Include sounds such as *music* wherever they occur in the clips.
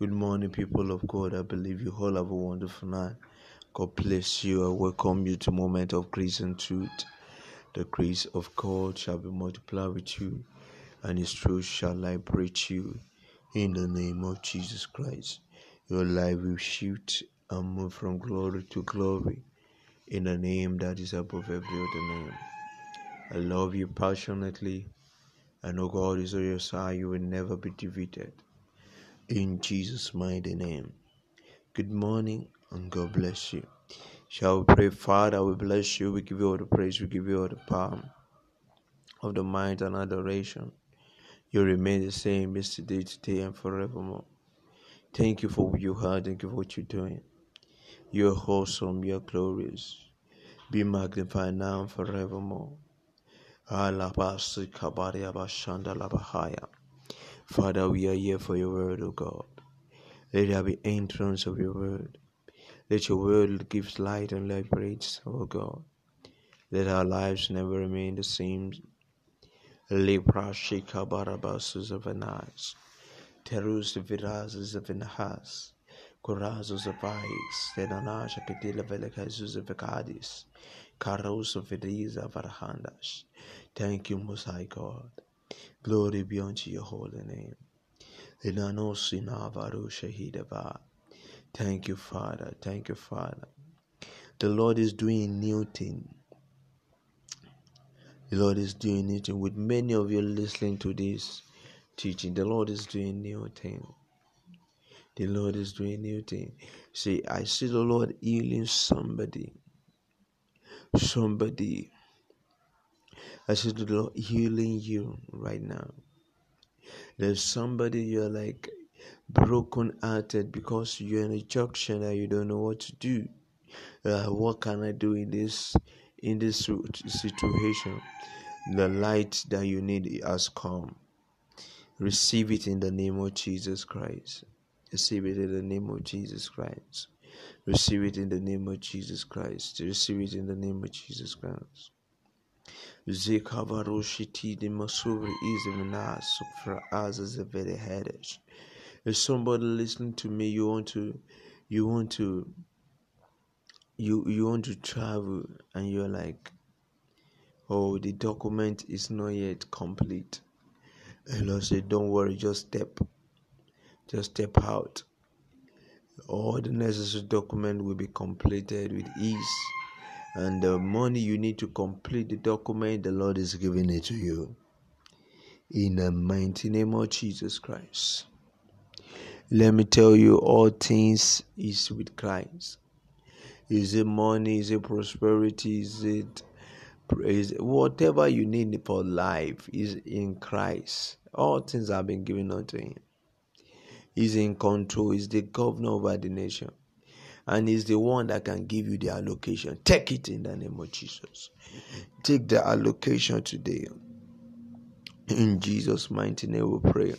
Good morning, people of God. I believe you all have a wonderful night. God bless you. I welcome you to moment of grace and truth. The grace of God shall be multiplied with you, and His truth shall liberate you. In the name of Jesus Christ, your life will shift and move from glory to glory. In the name that is above every other name. I love you passionately. I know God is on your side. You will never be defeated. In Jesus' mighty name. Good morning and God bless you. Shall we pray, Father? We bless you. We give you all the praise. We give you all the power of the mind and adoration. You remain the same yesterday, today, and forevermore. Thank you for what you heard. Thank you for what you're doing. You're wholesome. You're glorious. Be magnified now and forevermore. Father, we are here for your word, O God. Let there be entrance of your word. Let your word give light and liberates, O God. Let our lives never remain the same. Lepra shika barabasus of an eyes. Terus virazes of an has. Corazos of eyes. Tenanasha pedila velekazus of. Caros of. Thank you, Most High God. Glory be unto your holy name. Thank you, Father. Thank you, Father. The Lord is doing new thing. The Lord is doing thing. With many of you listening to this teaching, the Lord is doing new thing. The Lord is doing new thing. See, I see the Lord healing somebody. Somebody. I see the Lord healing you right now. There's somebody you're like broken hearted because you're in a junction and you don't know what to do. Uh, what can I do in this in this situation? The light that you need has come. Receive it in the name of Jesus Christ. Receive it in the name of Jesus Christ. Receive it in the name of Jesus Christ. Receive it in the name of Jesus Christ. Zekavaroshiti the Masuri is for us as a very headache. If somebody listening to me, you want to, you want to, you you want to travel, and you're like, oh, the document is not yet complete. And I say, don't worry, just step, just step out. All the necessary document will be completed with ease and the money you need to complete the document, the Lord is giving it to you. In the mighty name of Jesus Christ. Let me tell you, all things is with Christ. Is it money? Is it prosperity? Is it praise? Whatever you need for life is in Christ. All things have been given unto Him. He's in control. He's the governor over the nation and is the one that can give you the allocation. Take it in the name of Jesus. Take the allocation today. In Jesus' mighty name we pray.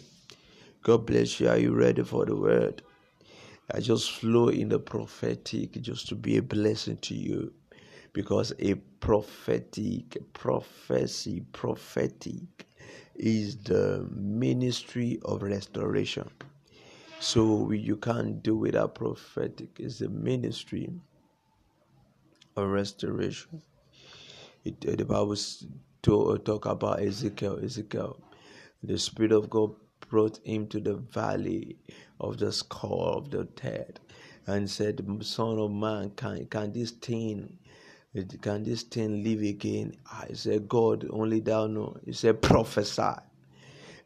God bless you. Are you ready for the word? I just flow in the prophetic just to be a blessing to you. Because a prophetic prophecy, prophetic is the ministry of restoration. So you can't do without prophetic. It's a ministry of restoration. It, uh, the Bible to, uh, talk about Ezekiel. Ezekiel, the Spirit of God brought him to the valley of the skull of the dead, and said, "Son of man, can can this thing?" Can this thing live again? I said, God, only thou know. He said, prophesy.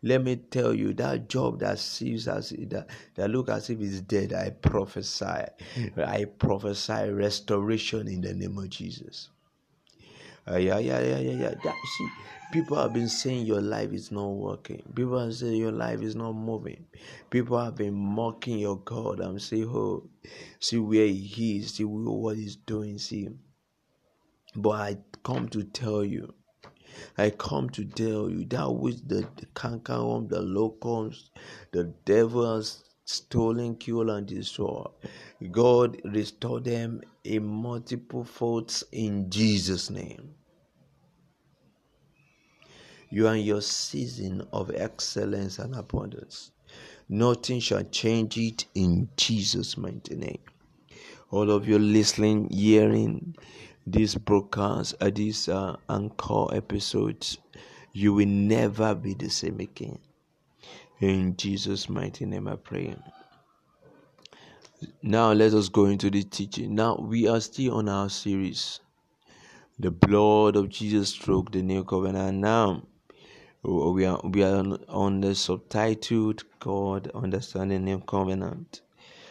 Let me tell you that job that seems as that, that look as if it's dead. I prophesy. I prophesy restoration in the name of Jesus. Uh, yeah, yeah, yeah, yeah, yeah. That, see, people have been saying your life is not working. People have saying your life is not moving. People have been mocking your God. I'm saying, oh, see where He is, see what He's doing. See, but I come to tell you I come to tell you that which the, cankerworm, the locusts, the devil has stolen, killed, and destroyed. God restore them in multiple folds in Jesus' name. You are in your season of excellence and abundance. Nothing shall change it in Jesus' mighty name. All of you listening, hearing this broadcast, uh, these uh, anchor episodes, you will never be the same again. In Jesus' mighty name, I pray. Now, let us go into the teaching. Now, we are still on our series, The Blood of Jesus Stroke, the New Covenant. Now, we are we are on, on the subtitled God Understanding New Covenant.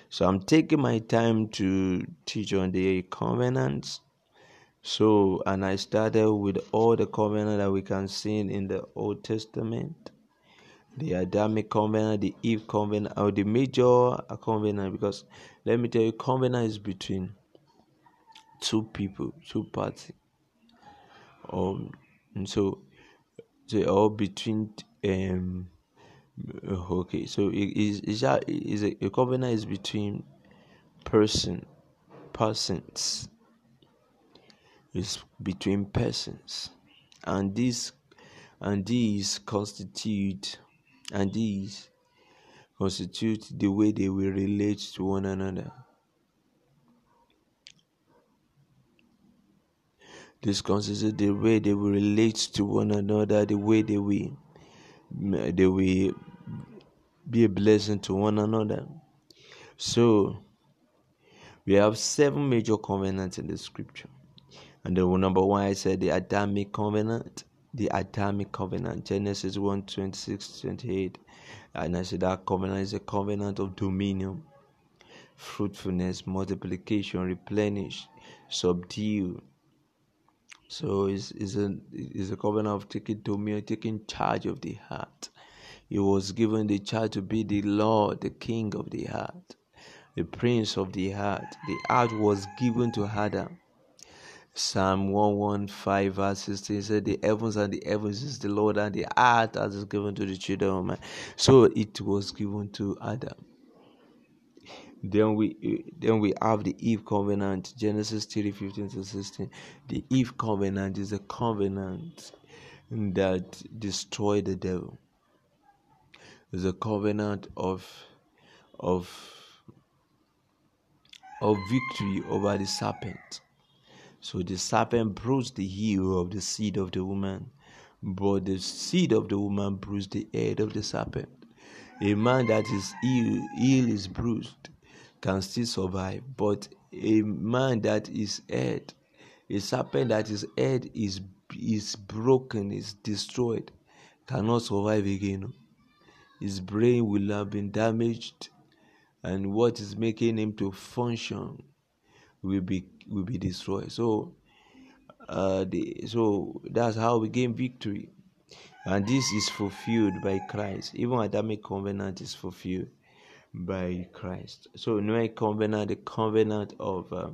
So I'm taking my time to teach on the covenants. So and I started with all the covenant that we can see in the Old Testament. The Adamic covenant, the Eve covenant, or the major covenant, because let me tell you, covenant is between two people, two parties. Um, so they are between um okay so it is is that is a, a covenant is between person persons is between persons and these and these constitute and these constitute the way they will relate to one another This constitutes the way they will relate to one another, the way they will they will be a blessing to one another. So we have seven major covenants in the scripture. And the number one I said the Adamic covenant, the Adamic covenant, Genesis 1 26, 28. And I said that covenant is a covenant of dominion, fruitfulness, multiplication, replenish, subdue, so it's, it's, a, it's a covenant of taking dominion, taking charge of the heart. He was given the charge to be the Lord, the King of the heart, the Prince of the heart. The heart was given to Adam. Psalm 115 verse 16 said, The heavens and the heavens is the Lord, and the earth has given to the children of man. So it was given to Adam. Then we then we have the Eve covenant, Genesis 3, 15 to 16. The Eve covenant is a covenant that destroyed the devil. It's a covenant of of of victory over the serpent. So the serpent bruised the heel of the seed of the woman, but the seed of the woman bruised the head of the serpent. A man that is ill, ill is bruised can still survive, but a man that is head, a serpent that is head is is broken, is destroyed, cannot survive again. His brain will have been damaged, and what is making him to function will be will be destroyed. So, uh, the, so that's how we gain victory, and this is fulfilled by Christ. Even Adamic covenant is fulfilled by Christ. So Noah covenant, the covenant of uh,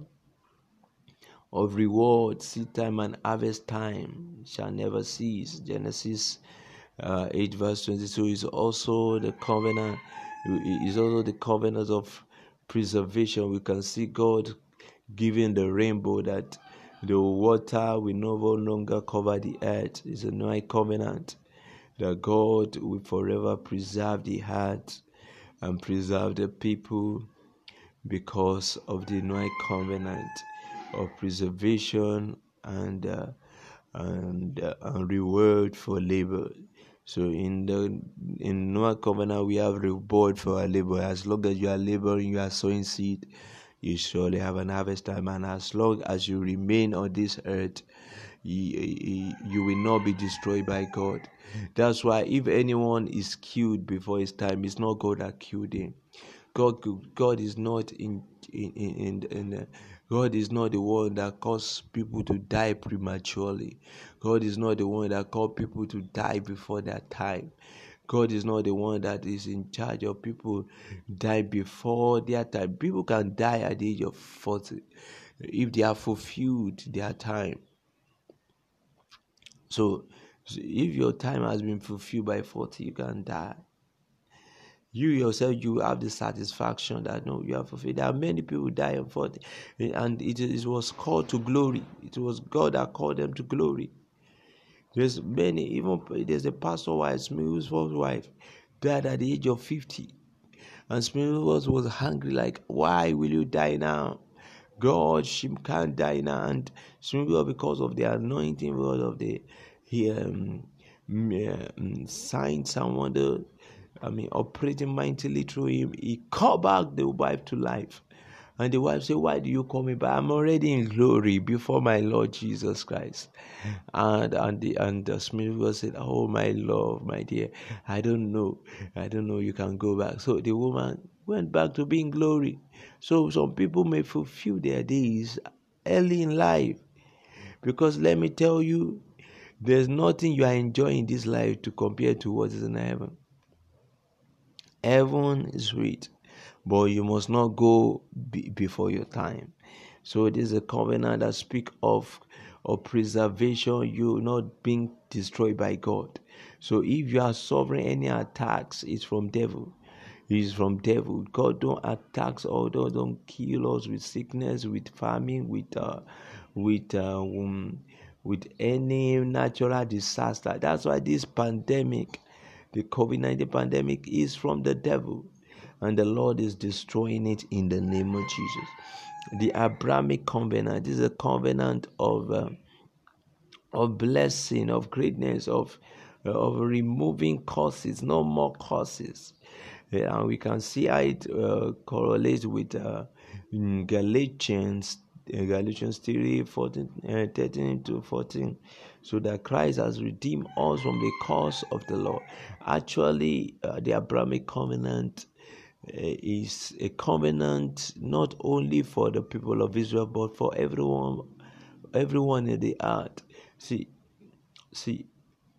of reward, seed time and harvest time shall never cease. Genesis uh, 8 verse 22 is also the covenant is also the covenant of preservation. We can see God giving the rainbow that the water will no longer cover the earth. It's a new covenant that God will forever preserve the earth and preserve the people because of the new covenant of preservation and uh, and, uh, and reward for labor. So in the in Noah covenant we have reward for our labor. As long as you are laboring, you are sowing seed, you surely have an harvest time. And as long as you remain on this earth, you, you will not be destroyed by God. That's why if anyone is killed before his time, it's not God that killed him. God, God is not in in in, in uh, God is not the one that causes people to die prematurely. God is not the one that causes people to die before their time. God is not the one that is in charge of people die before their time. People can die at the age of 40 if they have fulfilled their time. So, if your time has been fulfilled by 40, you can die. You yourself, you have the satisfaction that no, you have fulfilled. There are many people die at 40, and it, it was called to glory. It was God that called them to glory. There's many, even there's a pastor wife, first wife died at the age of 50. And Smithers was hungry, like, why will you die now? God, she can't die now. And Smithers, because of the anointing, because of the he um, um, signed someone, the, I mean, operating mightily through him, he called back the wife to life. And the wife said, Why do you call me back? I'm already in glory before my Lord Jesus Christ. And and the and the Smith said, Oh my love, my dear, I don't know. I don't know you can go back. So the woman went back to being glory. So some people may fulfill their days early in life. Because let me tell you, there's nothing you are enjoying in this life to compare to what is in heaven. Heaven is sweet but you must not go be before your time. So this is a covenant that speak of of preservation, you not being destroyed by God. So if you are suffering any attacks, it's from devil. It's from devil. God don't attack or don't, don't kill us with sickness, with famine, with uh, with uh, um, with any natural disaster. That's why this pandemic, the COVID nineteen pandemic, is from the devil and the Lord is destroying it in the name of Jesus. The Abrahamic covenant is a covenant of uh, of blessing, of greatness, of of removing curses, no more curses. Yeah, and we can see how it uh, correlates with uh, Galatians, uh, Galatians 3 14, uh, 13 to 14. So that Christ has redeemed us from the curse of the law. Actually, uh, the Abrahamic covenant Eh, is a covenant not only for the people of Israel but for everyone everyone in the earth. See see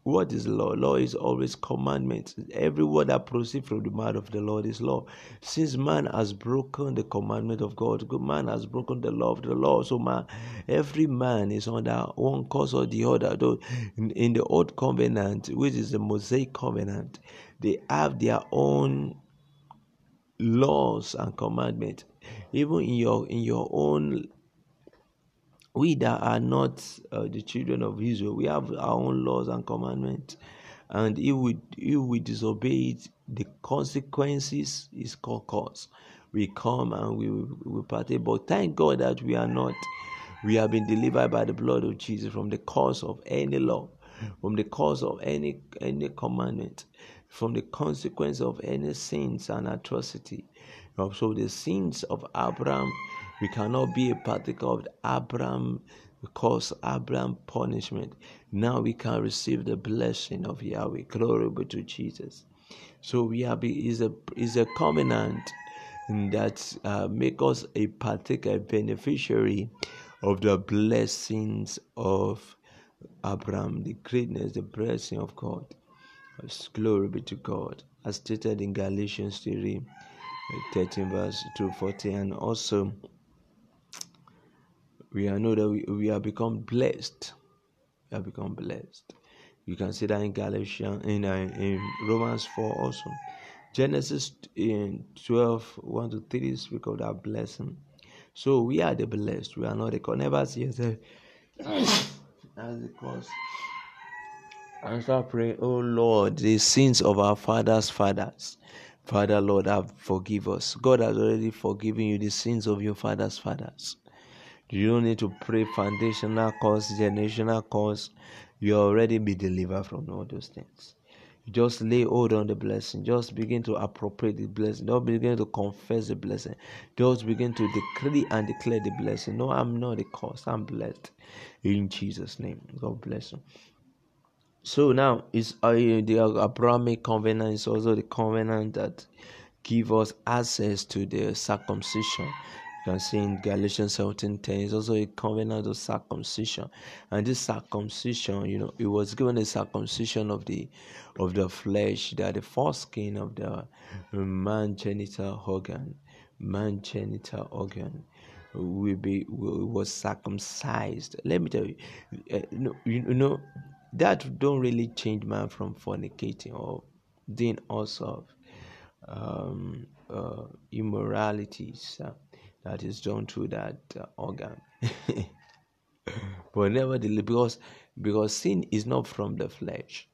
what is law? Law is always commandments. Every word that proceeds from the mouth of the Lord is law. Since man has broken the commandment of God, good man has broken the law of the law. So man, every man is under one cause or the other. Though in, in the old covenant, which is the Mosaic covenant, they have their own laws and commandments even in your in your own we that are not uh, the children of israel we have our own laws and commandments and if we if we disobey it the consequences is called cause. We come and we we partake. But thank god that we are not we have been delivered by the blood of jesus from the cause of any law from the cause of any any commandment from the consequence of any sins and atrocity. So the sins of Abraham, we cannot be a partaker of Abraham because Abraham punishment. Now we can receive the blessing of Yahweh. Glory be to Jesus. So we are is a is a covenant that uh, make us a partaker, a beneficiary of the blessings of Abraham, the greatness, the blessing of God. Glory be to God. As stated in Galatians 3 13, verse 2 14, and also we are know that we, we have become blessed. We have become blessed. You can see that in Galatians, in, uh, in Romans 4 also. Genesis in 12 1 to 3 speak of that blessing. So we are the blessed. We are not the never see yourself *coughs* as the cause and start praying, Oh Lord, the sins of our fathers' fathers. Father, Lord, have forgive us. God has already forgiven you the sins of your fathers' fathers. You don't need to pray foundational cause, generational cause. You already be delivered from all those things. You just lay hold on the blessing. Just begin to appropriate the blessing. Don't begin to confess the blessing. Just begin to decree and declare the blessing. No, I'm not the cause. I'm blessed. In Jesus' name. God bless you. So now is uh, the Abrahamic covenant is also the covenant that give us access to the circumcision. You can see in Galatians 17:10 it's also a covenant of circumcision. And this circumcision, you know, it was given a circumcision of the of the flesh, that the foreskin of the man genital organ, man genital organ will be will, was circumcised. Let me tell you, uh, know, you know that don't really change man from fornicating or doing all sorts of um, uh, immoralities uh, that is done through that uh, organ. *laughs* but nevertheless, because because sin is not from the flesh,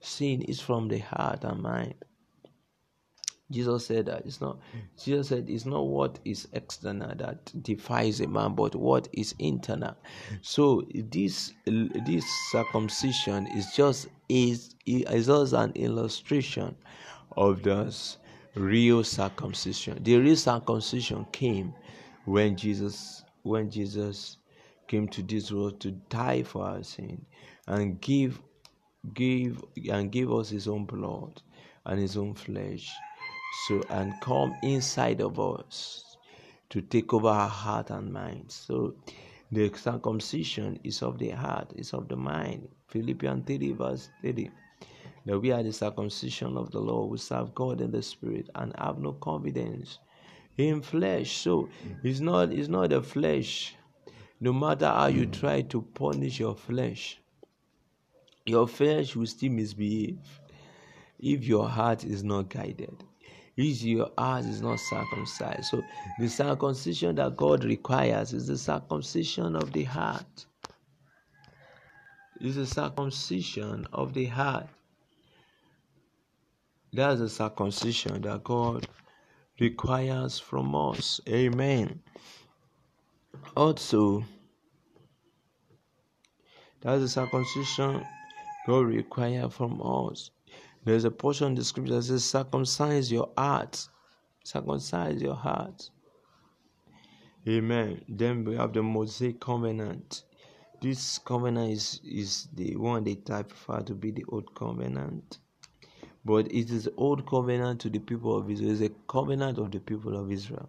sin is from the heart and mind. Jesus said that it's not. Jesus said it's not what is external that defies a man, but what is internal. So this this circumcision is just is is just an illustration of this real circumcision. The real circumcision came when Jesus when Jesus came to this world to die for our sin and give give and give us his own blood and his own flesh so and come inside of us to take over our heart and mind so the circumcision is of the heart is of the mind philippians 3 verse 30 that we are the circumcision of the Lord. We serve God in the spirit and have no confidence in flesh. So it's not it's not the flesh. No matter how you try to punish your flesh, your flesh will still misbehave if your heart is not guided. If your heart is not circumcised. So the circumcision that God requires is the circumcision of the heart. Is the circumcision of the heart. That's the circumcision that God requires from us. Amen. Also, that's the circumcision God requires from us. There's a portion in the scripture that says, Circumcise your heart. Circumcise your heart. Amen. Then we have the Mosaic covenant. This covenant is, is the one they type for to be the old covenant. But it is the old covenant to the people of Israel. It's a covenant of the people of Israel.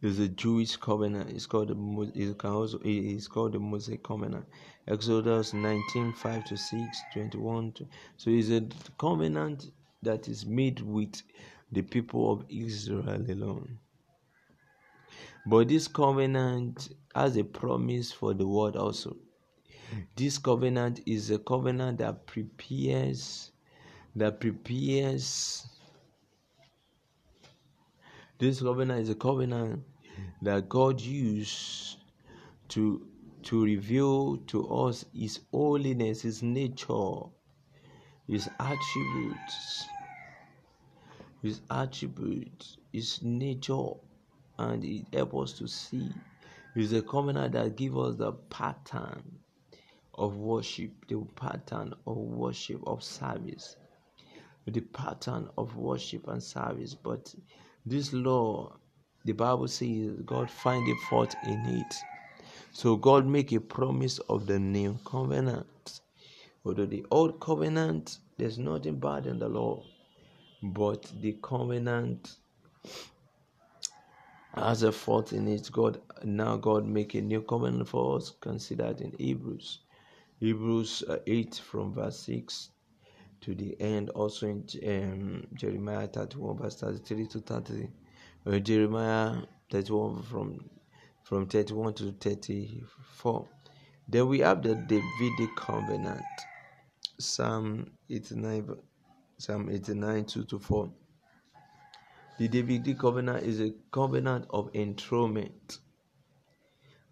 It's a Jewish covenant. It's called the it's called the Mosaic covenant. Exodus 19, 5 to 6, 21 to, so it's a covenant that is made with the people of Israel alone. But this covenant has a promise for the world also. This covenant is a covenant that prepares, that prepares. This covenant is a covenant that God used to to reveal to us His holiness, His nature, His attributes, His attributes, His nature, and it helps us to see. It's a covenant that gives us the pattern of worship, the pattern of worship, of service, the pattern of worship and service. But this law, the Bible says, God find a fault in it. So God make a promise of the new covenant. Although the old covenant, there's nothing bad in the law, but the covenant has a fault in it. God now God make a new covenant for us, considered in Hebrews. Hebrews uh, 8 from verse 6 to the end, also in um, Jeremiah 31 verse 33 to 30, uh, Jeremiah 31 from from 31 to 34. Then we have the Davidic covenant, Psalm 89, Psalm 89 2 to 4. The Davidic covenant is a covenant of enthronement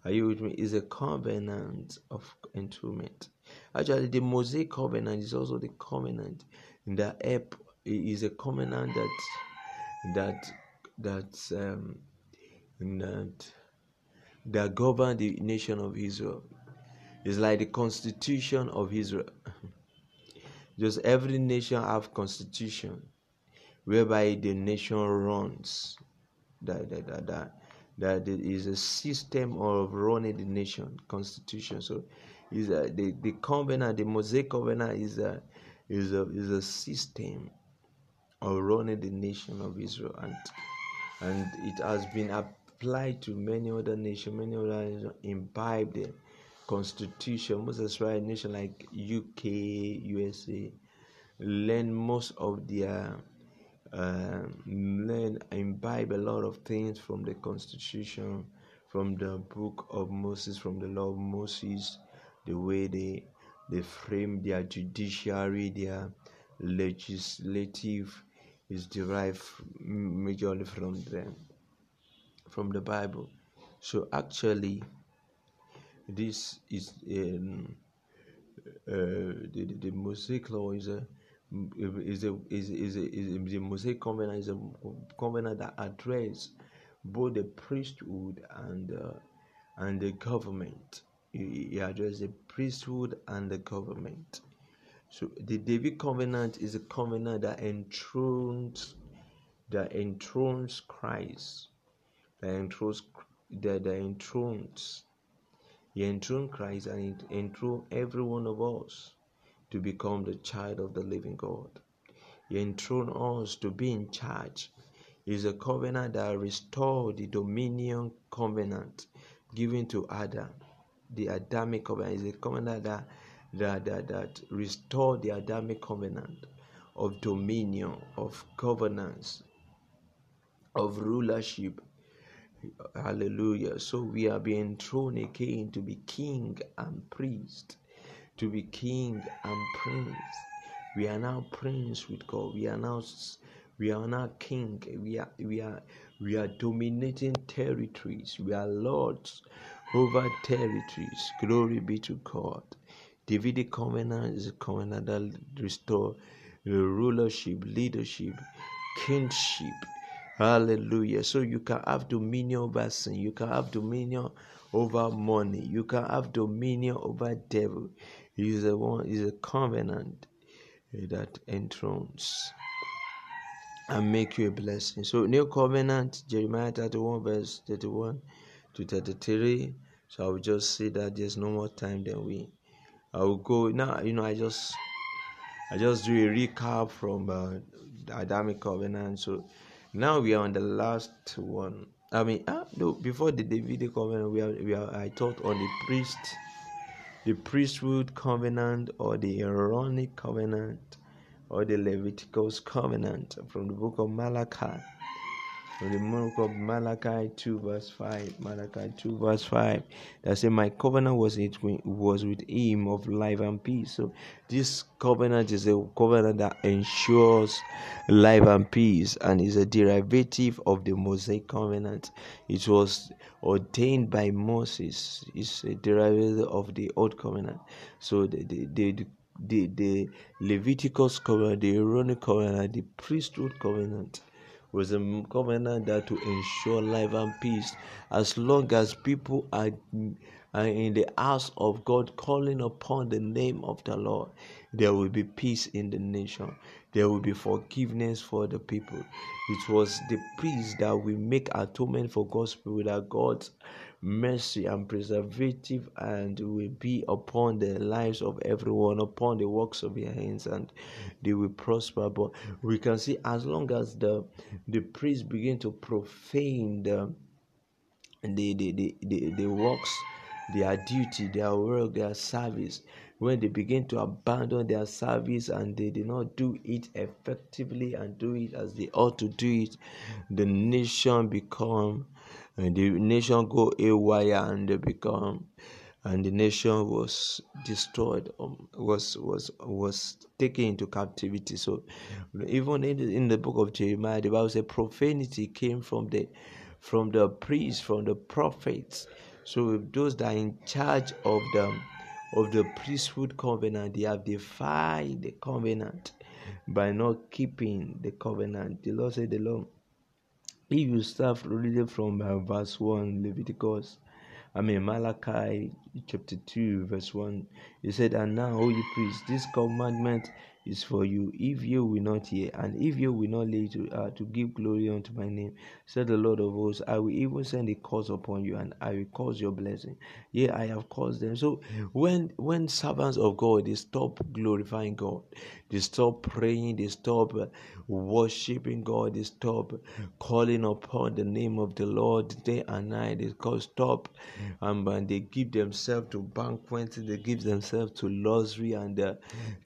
are you with me? Is a covenant of entombment. Actually, the Mosaic covenant is also the covenant the app is a covenant that that that um, that that govern the nation of Israel. It's like the constitution of Israel. *laughs* Just every nation have constitution whereby the nation runs. That that that, that that is a system of running the nation, constitution. So, is a, the the covenant, the Mosaic covenant is a is a is a system of running the nation of Israel, and and it has been applied to many other nations. Many other nations imbibe the constitution. Most especially nations like UK, USA, learn most of their um, learn, imbibe a lot of things from the Constitution, from the book of Moses, from the law of Moses, the way they they frame their judiciary, their legislative is derived majorly from them, from the Bible. So actually, this is um, uh, the, the Mosaic law is a is a is is a, is a, the Mosaic covenant is a covenant that addresses both the priesthood and uh, and the government. He addresses the priesthood and the government. So the David covenant is a covenant that enthrones that enthrones Christ, that that enthrones he enthroned Christ and enthroned every one of us to become the child of the living God. He enthroned us to be in charge. Is a covenant that restored the dominion covenant given to Adam. The Adamic covenant is a covenant that that, that, that restored the Adamic covenant of dominion, of governance, of rulership. Hallelujah. So we are being thrown again to be king and priest, to be king and prince. We are now prince with God. We are now we are now king. We are we are we are dominating territories. We are lords over territories. Glory be to God. Davidic covenant is a covenant that restore the rulership, leadership, kingship. Hallelujah. So you can have dominion over sin. You can have dominion over money. You can have dominion over devil. He is a one is a covenant that enthrones and make you a blessing. So new covenant, Jeremiah 31 verse 31 to 33. So I will just say that there's no more time than we I will go now. You know, I just I just do a recap from uh, the Adamic covenant. So now we are on the last one. I mean, ah, no, before the Davidic covenant, we are, we are I taught on the priest, the priesthood covenant, or the Aaronic covenant, or the Leviticus covenant from the book of Malachi the book of Malachi 2 verse 5. Malachi 2 verse 5. That says, My covenant was it was with him of life and peace. So this covenant is a covenant that ensures life and peace and is a derivative of the Mosaic covenant. It was ordained by Moses. It's a derivative of the old covenant. So the the, the, the, the Leviticus covenant, the Aaronic covenant, the priesthood covenant was a covenant that to ensure life and peace. As long as people are, are in the house of God calling upon the name of the Lord there will be peace in the nation. There will be forgiveness for the people. It was the priest that will make atonement for God's people that God's mercy and preservative and will be upon the lives of everyone, upon the works of their hands, and they will prosper. But we can see as long as the the priests begin to profane the the the, the, the, the works, their duty, their work, their service, when they begin to abandon their service and they did not do it effectively and do it as they ought to do it, the nation become and the nation go awry and they become and the nation was destroyed um, was was was taken into captivity. So even in the, in the book of jeremiah the bible says profanity came from the from the priests from the prophets. So those that are in charge of the of the priesthood covenant they have defied the covenant by not keeping the covenant. The lord said the lord if you start reading from uh, verse 1, Leviticus, I mean Malachi chapter 2, verse 1, he said, And now, O ye priests, this commandment is for you, if you will not hear, and if you will not lay to, uh, to give glory unto my name, said the Lord of hosts, I will even send a curse upon you, and I will cause your blessing. Yea, I have caused them. So when when servants of God they stop glorifying God, they stop praying, they stop uh, worshiping God, they stop calling upon the name of the Lord day and night, they call stop um, and they give themselves to banquets, they give themselves to luxury and the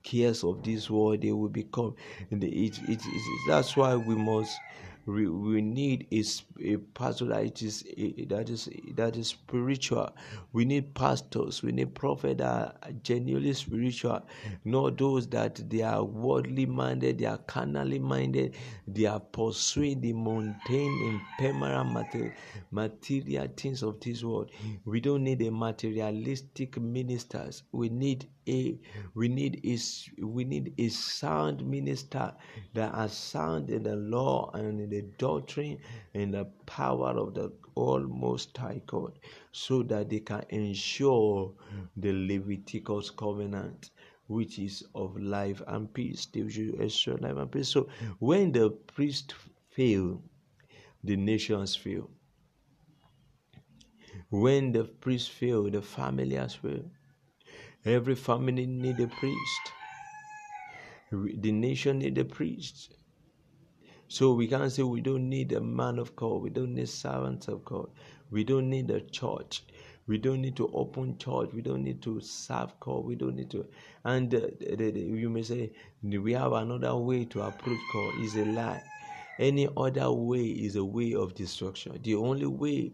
cares of this world, they will become. It, it, it, that's why we must we, we need is a pastor that is a, that is that is spiritual. We need pastors. We need prophets that are genuinely spiritual, not those that they are worldly minded, they are carnally minded, they are pursuing the mundane, ephemeral, material, material things of this world. We don't need a materialistic ministers. We need a we need is we need a sound minister that are sound in the law and in the doctrine and the power of the almost high God, so that they can ensure the Leviticus covenant which is of life and peace. They should ensure life and peace. So when the priest fail, the nations fail. When the priest fail, the family as well. Every family need a priest. The nation need a priest. So we can't say we don't need a man of God. We don't need servants of God. We don't need a church. We don't need to open church. We don't need to serve God. We don't need to. And uh, you may say we have another way to approach God. Is a lie. Any other way is a way of destruction. The only way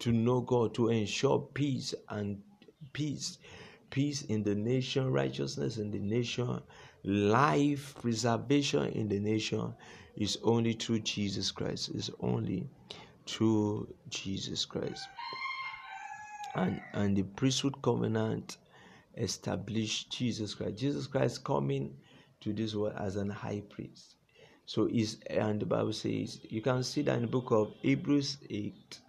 to know God, to ensure peace and peace, peace in the nation, righteousness in the nation, life preservation in the nation is only through Jesus Christ. Is only through Jesus Christ. And and the priesthood covenant established Jesus Christ. Jesus Christ coming to this world as an high priest. So is and the Bible says you can see that in the book of Hebrews 8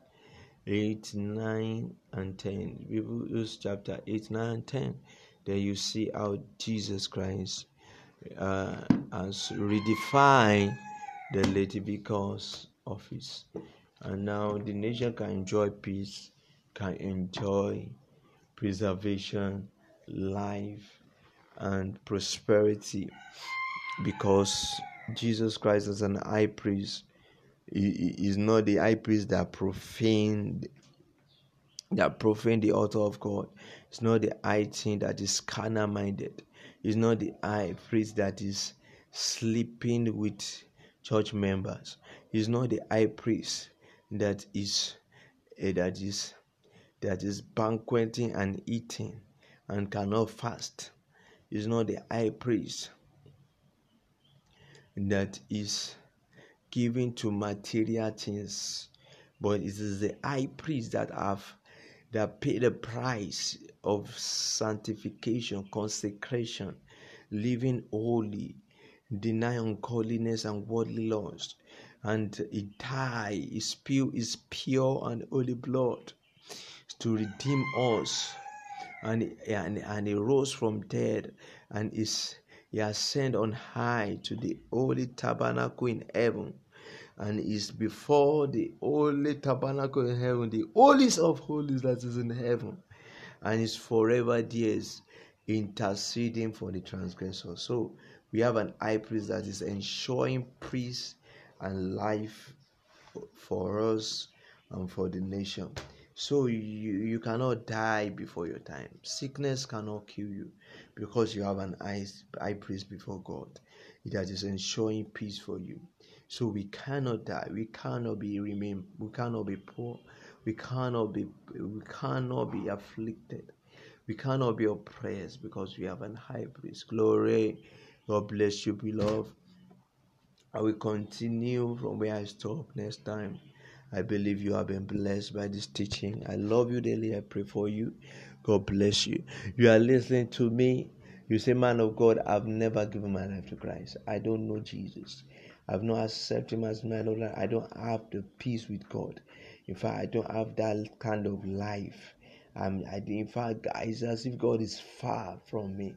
8, 9, and 10. Hebrews chapter 8, 9, and 10. There you see how Jesus Christ uh, has redefined the Leviticus office. And now the nation can enjoy peace, can enjoy preservation, life, and prosperity because Jesus Christ is an high priest is not the high priest that profaned that profane the altar of God. It's not the high thing that is carnal minded. It's not the high priest that is sleeping with church members. It's not the high priest that is uh, that is that is banqueting and eating and cannot fast. It's not the high priest that is given to material things, but it is the high priest that have that pay the price of sanctification, consecration, living holy, deny ungodliness and worldly lust, and he died, he spilled his pure and holy blood to redeem us, and and and he rose from dead, and is he ascended on high to the holy tabernacle in heaven and is before the holy tabernacle in heaven, the holiest of holies that is in heaven, and is forever dears interceding for the transgressor. So we have an high priest that is ensuring peace and life for us and for the nation. So you, you cannot die before your time. Sickness cannot kill you because you have an high, high priest before God that is ensuring peace for you. So we cannot die. We cannot be remain. We cannot be poor. We cannot be. We cannot be afflicted. We cannot be oppressed because we have an high priest. Glory. God bless you, beloved. I will continue from where I stop next time. I believe you have been blessed by this teaching. I love you daily. I pray for you. God bless you. You are listening to me. You say, Man of God, I've never given my life to Christ. I don't know Jesus. I've not accepted him as my Lord. I don't have the peace with God. In fact, I don't have that kind of life. I'm, I, in fact, it's as if God is far from me.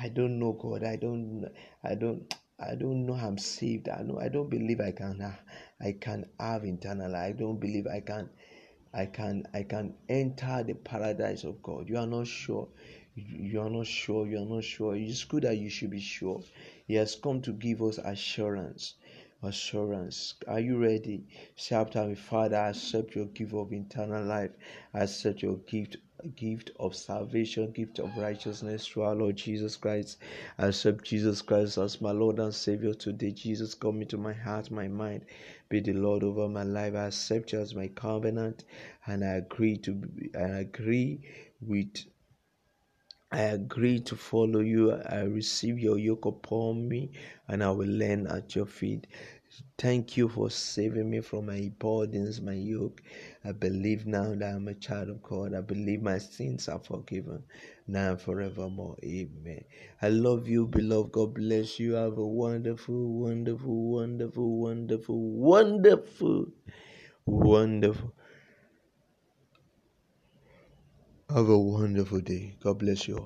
I don't know God. I don't. I don't. I don't know I'm saved. I know. I don't believe I can. I can have internal. life. I don't believe I can I can I can enter the paradise of God. You are not sure. You are not sure. You are not sure. It's good that you should be sure. He has come to give us assurance. Assurance. Are you ready? After me, Father, I accept your gift of eternal life. I accept your gift gift of salvation, gift of righteousness through our Lord Jesus Christ. I accept Jesus Christ as my Lord and Savior today. Jesus, come into my heart, my mind. Be the Lord over my life. I accept you as my covenant, and I agree to be, I agree with I agree to follow you. I receive your yoke upon me, and I will learn at your feet. Thank you for saving me from my burdens, my yoke. I believe now that I'm a child of God. I believe my sins are forgiven now and forevermore. Amen. I love you, beloved. God bless you. Have a wonderful, wonderful, wonderful, wonderful, wonderful, wonderful. Have a wonderful day. God bless you all.